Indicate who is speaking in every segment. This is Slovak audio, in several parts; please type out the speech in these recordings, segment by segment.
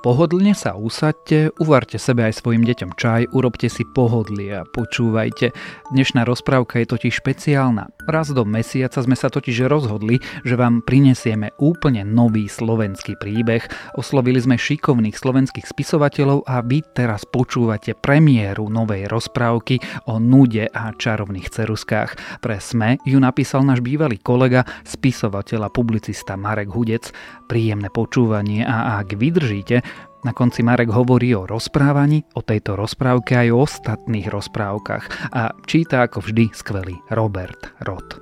Speaker 1: Pohodlne sa usadte, uvarte sebe aj svojim deťom čaj, urobte si pohodlie a počúvajte. Dnešná rozprávka je totiž špeciálna. Raz do mesiaca sme sa totiž rozhodli, že vám prinesieme úplne nový slovenský príbeh. Oslovili sme šikovných slovenských spisovateľov a vy teraz počúvate premiéru novej rozprávky o nude a čarovných ceruskách. Pre SME ju napísal náš bývalý kolega, spisovateľ a publicista Marek Hudec. Príjemné počúvanie a ak vydržíte, na konci Marek hovorí o rozprávaní, o tejto rozprávke aj o ostatných rozprávkach a číta ako vždy skvelý Robert Roth.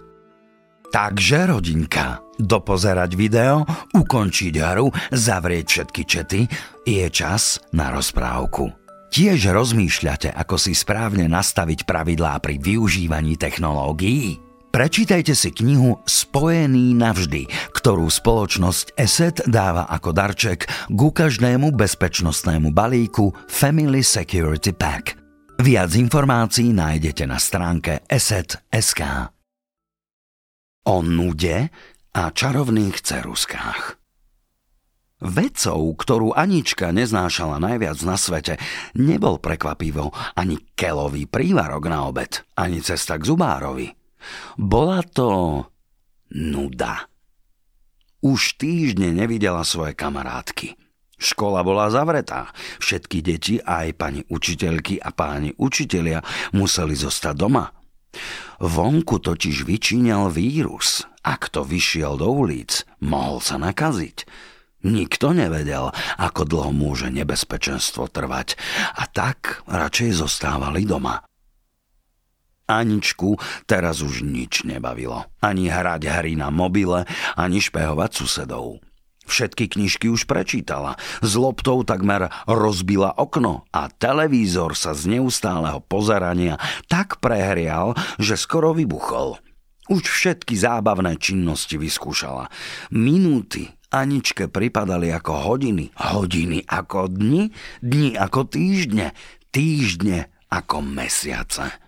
Speaker 2: Takže rodinka, dopozerať video, ukončiť hru, zavrieť všetky čety, je čas na rozprávku. Tiež rozmýšľate, ako si správne nastaviť pravidlá pri využívaní technológií? Prečítajte si knihu Spojený navždy, ktorú spoločnosť ESET dáva ako darček ku každému bezpečnostnému balíku Family Security Pack. Viac informácií nájdete na stránke ESET.sk. O nude a čarovných ceruskách. Vecou, ktorú Anička neznášala najviac na svete, nebol prekvapivo ani kelový prívarok na obed, ani cesta k zubárovi – bola to nuda. Už týždne nevidela svoje kamarátky. Škola bola zavretá. Všetky deti, aj pani učiteľky a páni učitelia museli zostať doma. Vonku totiž vyčíňal vírus. Ak to vyšiel do ulic, mohol sa nakaziť. Nikto nevedel, ako dlho môže nebezpečenstvo trvať a tak radšej zostávali doma. Aničku teraz už nič nebavilo. Ani hrať hry na mobile, ani špehovať susedov. Všetky knižky už prečítala. S loptou takmer rozbila okno a televízor sa z neustáleho pozerania tak prehrial, že skoro vybuchol. Už všetky zábavné činnosti vyskúšala. Minúty Aničke pripadali ako hodiny, hodiny ako dni, dni ako týždne, týždne ako mesiace.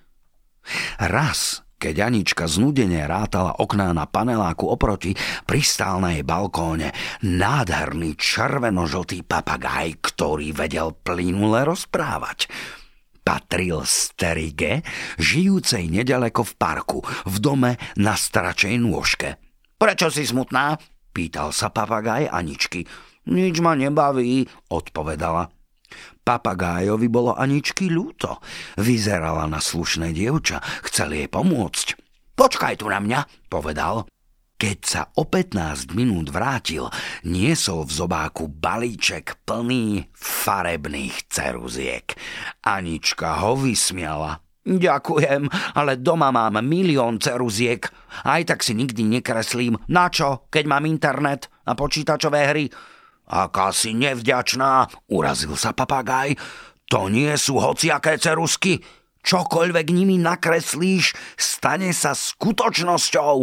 Speaker 2: Raz, keď Anička znudene rátala okná na paneláku oproti, pristál na jej balkóne nádherný červeno-žltý papagaj, ktorý vedel plynule rozprávať. Patril Sterige, žijúcej nedaleko v parku, v dome na stračej nôžke. Prečo si smutná? Pýtal sa papagaj Aničky. Nič ma nebaví, odpovedala. Papagájovi bolo Aničky ľúto. Vyzerala na slušné dievča, chcel jej pomôcť. Počkaj tu na mňa, povedal. Keď sa o 15 minút vrátil, niesol v zobáku balíček plný farebných ceruziek. Anička ho vysmiala. Ďakujem, ale doma mám milión ceruziek. Aj tak si nikdy nekreslím. Na čo, keď mám internet a počítačové hry? Aká si nevďačná, urazil sa papagaj. To nie sú hociaké cerusky. Čokoľvek nimi nakreslíš, stane sa skutočnosťou.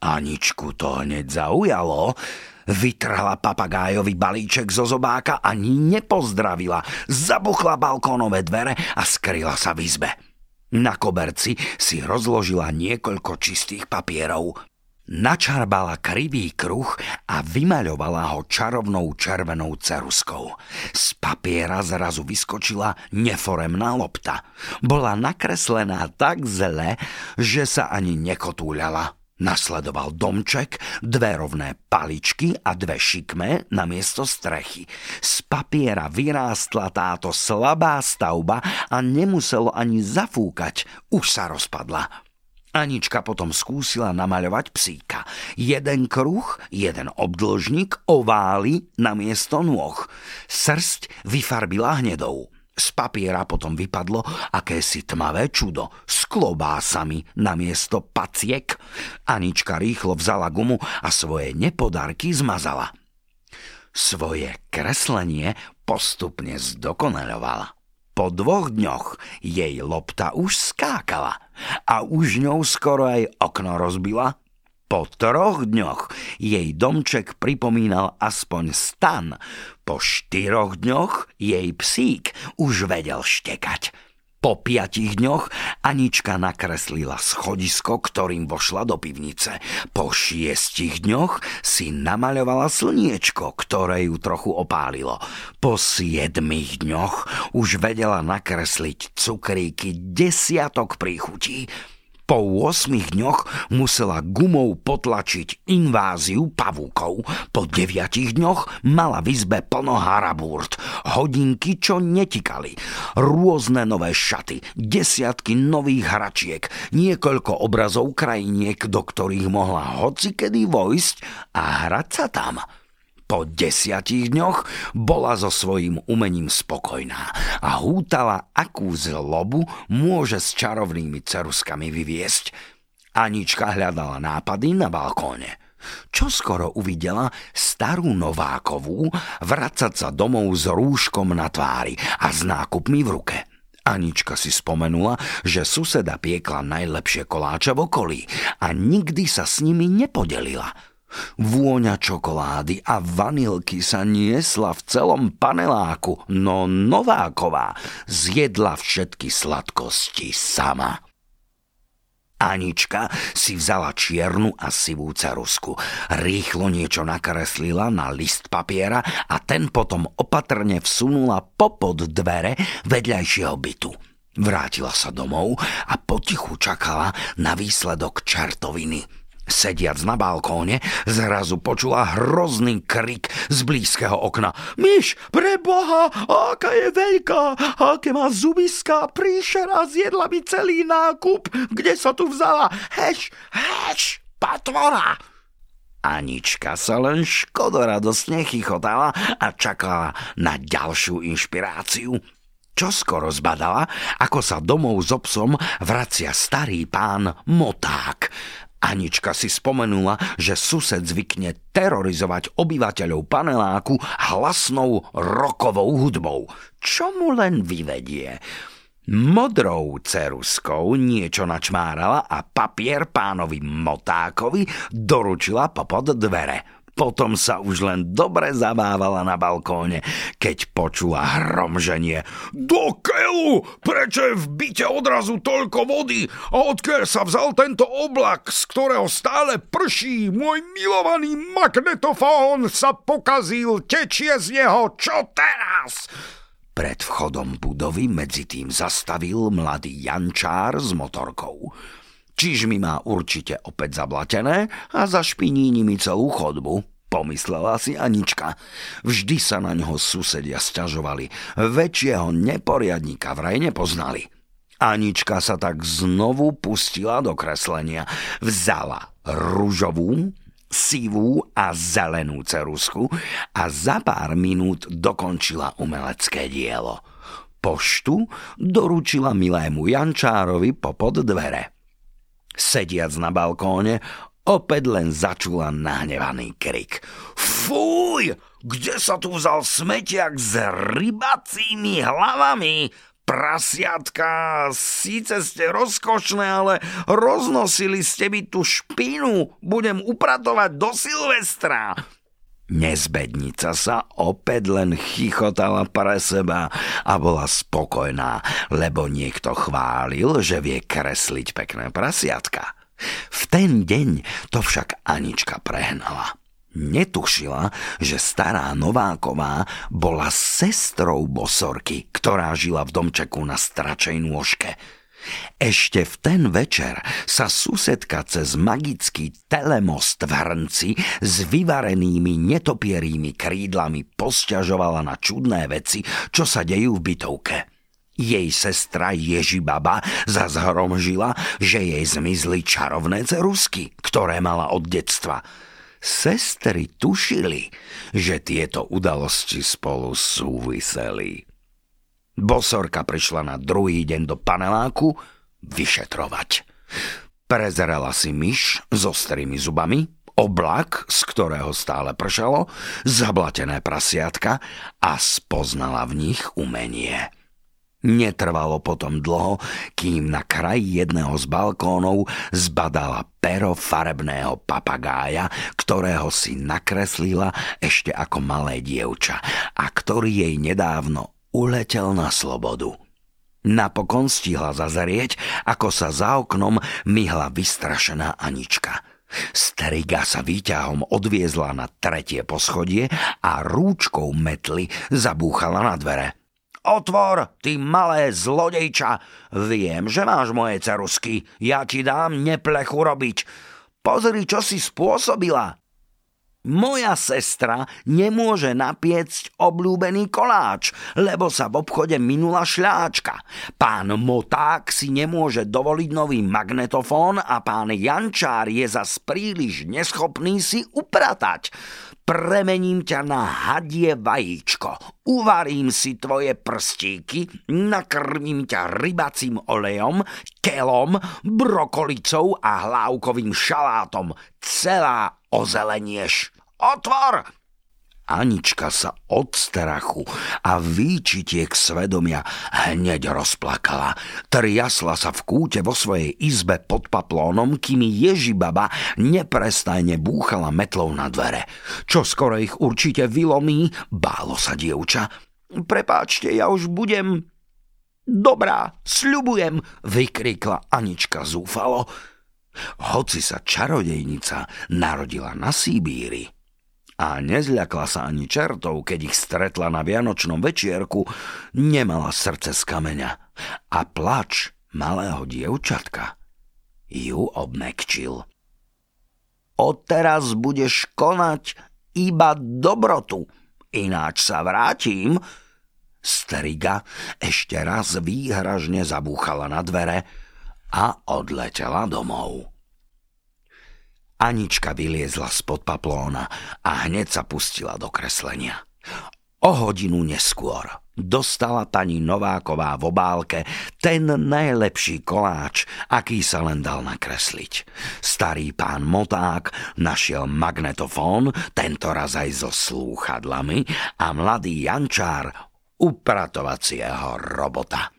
Speaker 2: Aničku to hneď zaujalo. Vytrhla papagájovi balíček zo zobáka ani nepozdravila. Zabuchla balkónové dvere a skryla sa v izbe. Na koberci si rozložila niekoľko čistých papierov načarbala krivý kruh a vymaľovala ho čarovnou červenou ceruskou. Z papiera zrazu vyskočila neforemná lopta. Bola nakreslená tak zle, že sa ani nekotúľala. Nasledoval domček, dve rovné paličky a dve šikme na miesto strechy. Z papiera vyrástla táto slabá stavba a nemuselo ani zafúkať, už sa rozpadla. Anička potom skúsila namaľovať psíka. Jeden kruh, jeden obdĺžnik, ovály na miesto nôh. Srst vyfarbila hnedou. Z papiera potom vypadlo akési tmavé čudo s klobásami na miesto paciek. Anička rýchlo vzala gumu a svoje nepodarky zmazala. Svoje kreslenie postupne zdokonaľovala. Po dvoch dňoch jej lopta už skákala a už ňou skoro aj okno rozbila. Po troch dňoch jej domček pripomínal aspoň stan. Po štyroch dňoch jej psík už vedel štekať. Po piatich dňoch Anička nakreslila schodisko, ktorým vošla do pivnice. Po šiestich dňoch si namaľovala slniečko, ktoré ju trochu opálilo. Po siedmých dňoch už vedela nakresliť cukríky desiatok príchutí. Po 8 dňoch musela gumou potlačiť inváziu pavúkov. Po 9 dňoch mala v izbe plno harabúrt, hodinky, čo netikali, rôzne nové šaty, desiatky nových hračiek, niekoľko obrazov krajiniek, do ktorých mohla hocikedy vojsť a hrať sa tam. Po desiatich dňoch bola so svojím umením spokojná a hútala, akú zlobu môže s čarovnými ceruskami vyviesť. Anička hľadala nápady na balkóne. Čo skoro uvidela starú Novákovú vracať sa domov s rúškom na tvári a s nákupmi v ruke. Anička si spomenula, že suseda piekla najlepšie koláče v okolí a nikdy sa s nimi nepodelila – Vôňa čokolády a vanilky sa niesla v celom paneláku, no Nováková zjedla všetky sladkosti sama. Anička si vzala čiernu a sivú cerusku. Rýchlo niečo nakreslila na list papiera a ten potom opatrne vsunula popod dvere vedľajšieho bytu. Vrátila sa domov a potichu čakala na výsledok čertoviny. Sediac na balkóne, zrazu počula hrozný krik z blízkeho okna. Myš, pre boha, aká je veľká, aké má zubiska, príšera, zjedla mi celý nákup, kde sa tu vzala? Heš, heš, patvora! Anička sa len škodoradosne chichotala a čakala na ďalšiu inšpiráciu. Čo skoro zbadala, ako sa domov s so psom vracia starý pán Moták. Anička si spomenula, že sused zvykne terorizovať obyvateľov paneláku hlasnou rokovou hudbou. Čo mu len vyvedie? Modrou ceruskou niečo načmárala a papier pánovi Motákovi doručila popod dvere. Potom sa už len dobre zabávala na balkóne, keď počula hromženie. Do keľu! Prečo je v byte odrazu toľko vody? A odkiaľ sa vzal tento oblak, z ktorého stále prší? Môj milovaný magnetofón sa pokazil, tečie z neho. Čo teraz? Pred vchodom budovy medzi tým zastavil mladý Jančár s motorkou. Čiž mi má určite opäť zablatené a zašpiní celú chodbu, pomyslela si Anička. Vždy sa na ňoho susedia sťažovali. Väčšieho neporiadníka vraj nepoznali. Anička sa tak znovu pustila do kreslenia. Vzala rúžovú, sivú a zelenú cerusku a za pár minút dokončila umelecké dielo. Poštu doručila milému Jančárovi popod dvere. Sediac na balkóne, opäť len začula nahnevaný krik. Fúj! Kde sa tu vzal smetiak s rybacími hlavami? Prasiatka, síce ste rozkošné, ale roznosili ste mi tú špinu. Budem upratovať do Silvestra. Nezbednica sa opäť len chichotala pre seba a bola spokojná, lebo niekto chválil, že vie kresliť pekné prasiatka. V ten deň to však Anička prehnala. Netušila, že stará Nováková bola sestrou bosorky, ktorá žila v domčeku na stračej nôžke – ešte v ten večer sa susedka cez magický telemost v hrnci s vyvarenými netopierými krídlami posťažovala na čudné veci, čo sa dejú v bytovke. Jej sestra Ježibaba zazhromžila, že jej zmizli čarovné cerusky, ktoré mala od detstva. Sestry tušili, že tieto udalosti spolu súviseli. Bosorka prišla na druhý deň do paneláku vyšetrovať. Prezerala si myš s ostrými zubami, oblak, z ktorého stále pršalo, zablatené prasiatka a spoznala v nich umenie. Netrvalo potom dlho, kým na kraji jedného z balkónov zbadala pero farebného papagája, ktorého si nakreslila ešte ako malé dievča a ktorý jej nedávno uletel na slobodu. Napokon stihla zazrieť, ako sa za oknom myhla vystrašená Anička. Striga sa výťahom odviezla na tretie poschodie a rúčkou metly zabúchala na dvere. Otvor, ty malé zlodejča! Viem, že máš moje cerusky. Ja ti dám neplechu robiť. Pozri, čo si spôsobila. Moja sestra nemôže napiecť obľúbený koláč, lebo sa v obchode minula šľáčka. Pán Moták si nemôže dovoliť nový magnetofón a pán Jančár je zas príliš neschopný si upratať. Premením ťa na hadie vajíčko, uvarím si tvoje prstíky, nakrmím ťa rybacím olejom, kelom, brokolicou a hlávkovým šalátom. Celá ozelenieš. Otvor! Anička sa od strachu a výčitiek svedomia hneď rozplakala. Triasla sa v kúte vo svojej izbe pod paplónom, kým Ježibaba neprestajne búchala metlou na dvere. Čo skoro ich určite vylomí, bálo sa dievča. Prepáčte, ja už budem... Dobrá, sľubujem, vykrikla Anička zúfalo. Hoci sa čarodejnica narodila na Sibíri, a nezľakla sa ani čertov, keď ich stretla na vianočnom večierku, nemala srdce z kameňa a plač malého dievčatka ju obmekčil. Odteraz budeš konať iba dobrotu, ináč sa vrátim. Striga ešte raz výhražne zabúchala na dvere a odletela domov. Anička vyliezla spod paplóna a hneď sa pustila do kreslenia. O hodinu neskôr dostala pani Nováková v obálke ten najlepší koláč, aký sa len dal nakresliť. Starý pán Moták našiel magnetofón, tento raz aj so slúchadlami a mladý Jančár upratovacieho robota.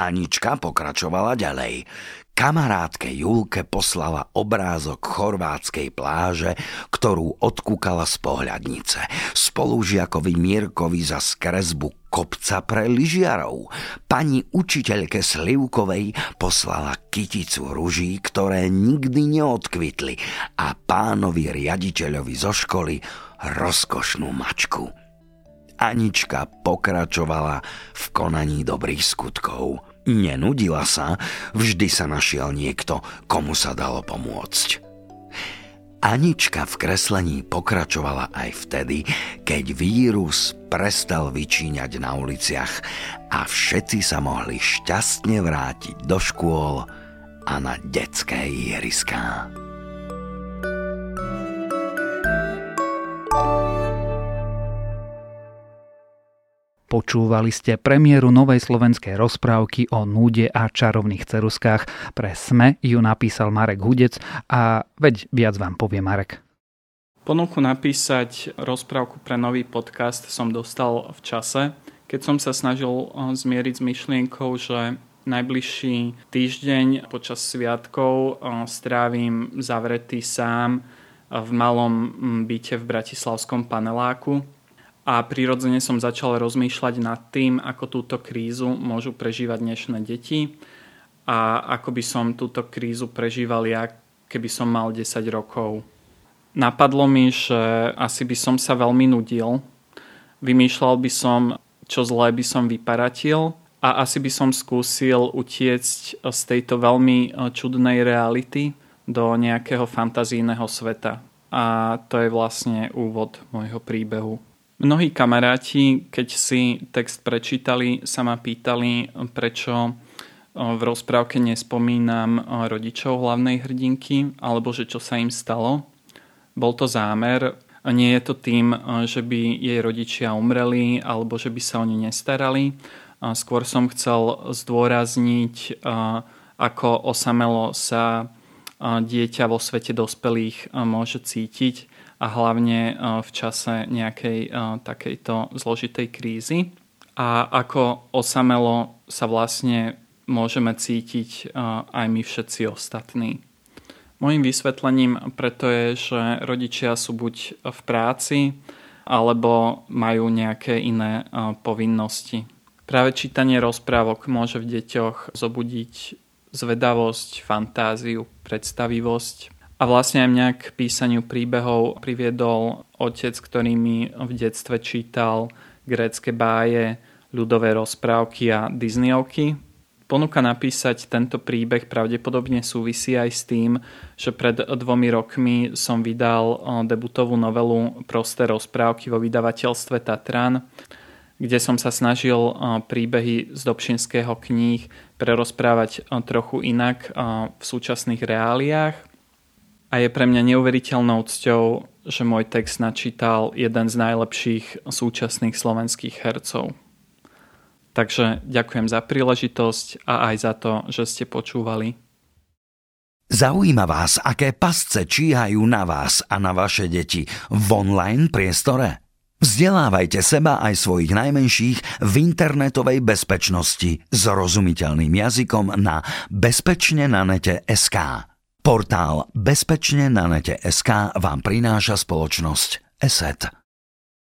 Speaker 2: Anička pokračovala ďalej. Kamarátke Julke poslala obrázok chorvátskej pláže, ktorú odkúkala z pohľadnice. Spolužiakovi Mirkovi za skresbu kopca pre lyžiarov. Pani učiteľke Slivkovej poslala kyticu ruží, ktoré nikdy neodkvitli a pánovi riaditeľovi zo školy rozkošnú mačku. Anička pokračovala v konaní dobrých skutkov – Nenudila sa, vždy sa našiel niekto, komu sa dalo pomôcť. Anička v kreslení pokračovala aj vtedy, keď vírus prestal vyčíňať na uliciach a všetci sa mohli šťastne vrátiť do škôl a na detské ihriská.
Speaker 1: Počúvali ste premiéru novej slovenskej rozprávky o núde a čarovných ceruskách. Pre SME ju napísal Marek Hudec a veď viac vám povie Marek.
Speaker 3: Ponuku napísať rozprávku pre nový podcast som dostal v čase, keď som sa snažil eh, zmieriť s myšlienkou, že najbližší týždeň počas sviatkov eh, strávim zavretý sám v malom mm, byte v Bratislavskom paneláku a prirodzene som začal rozmýšľať nad tým, ako túto krízu môžu prežívať dnešné deti a ako by som túto krízu prežíval ja, keby som mal 10 rokov. Napadlo mi, že asi by som sa veľmi nudil, vymýšľal by som, čo zlé by som vyparatil a asi by som skúsil utiecť z tejto veľmi čudnej reality do nejakého fantazijného sveta. A to je vlastne úvod môjho príbehu. Mnohí kamaráti, keď si text prečítali, sa ma pýtali, prečo v rozprávke nespomínam rodičov hlavnej hrdinky, alebo že čo sa im stalo. Bol to zámer. Nie je to tým, že by jej rodičia umreli, alebo že by sa o ne nestarali. Skôr som chcel zdôrazniť, ako osamelo sa dieťa vo svete dospelých môže cítiť a hlavne e, v čase nejakej e, takejto zložitej krízy. A ako osamelo sa vlastne môžeme cítiť e, aj my všetci ostatní. Mojím vysvetlením preto je, že rodičia sú buď v práci, alebo majú nejaké iné povinnosti. Práve čítanie rozprávok môže v deťoch zobudiť zvedavosť, fantáziu, predstavivosť. A vlastne aj mňa k písaniu príbehov priviedol otec, ktorý mi v detstve čítal grécke báje, ľudové rozprávky a Disneyovky. Ponuka napísať tento príbeh pravdepodobne súvisí aj s tým, že pred dvomi rokmi som vydal debutovú novelu Prosté rozprávky vo vydavateľstve Tatran, kde som sa snažil príbehy z Dobšinského kníh prerozprávať trochu inak v súčasných reáliách. A je pre mňa neuveriteľnou cťou, že môj text načítal jeden z najlepších súčasných slovenských hercov. Takže ďakujem za príležitosť a aj za to, že ste počúvali.
Speaker 2: Zaujíma vás, aké pasce číhajú na vás a na vaše deti v online priestore? Vzdelávajte seba aj svojich najmenších v internetovej bezpečnosti s rozumiteľným jazykom na bezpečne na nete SK. Portál Bezpečne na nete SK vám prináša spoločnosť ESET.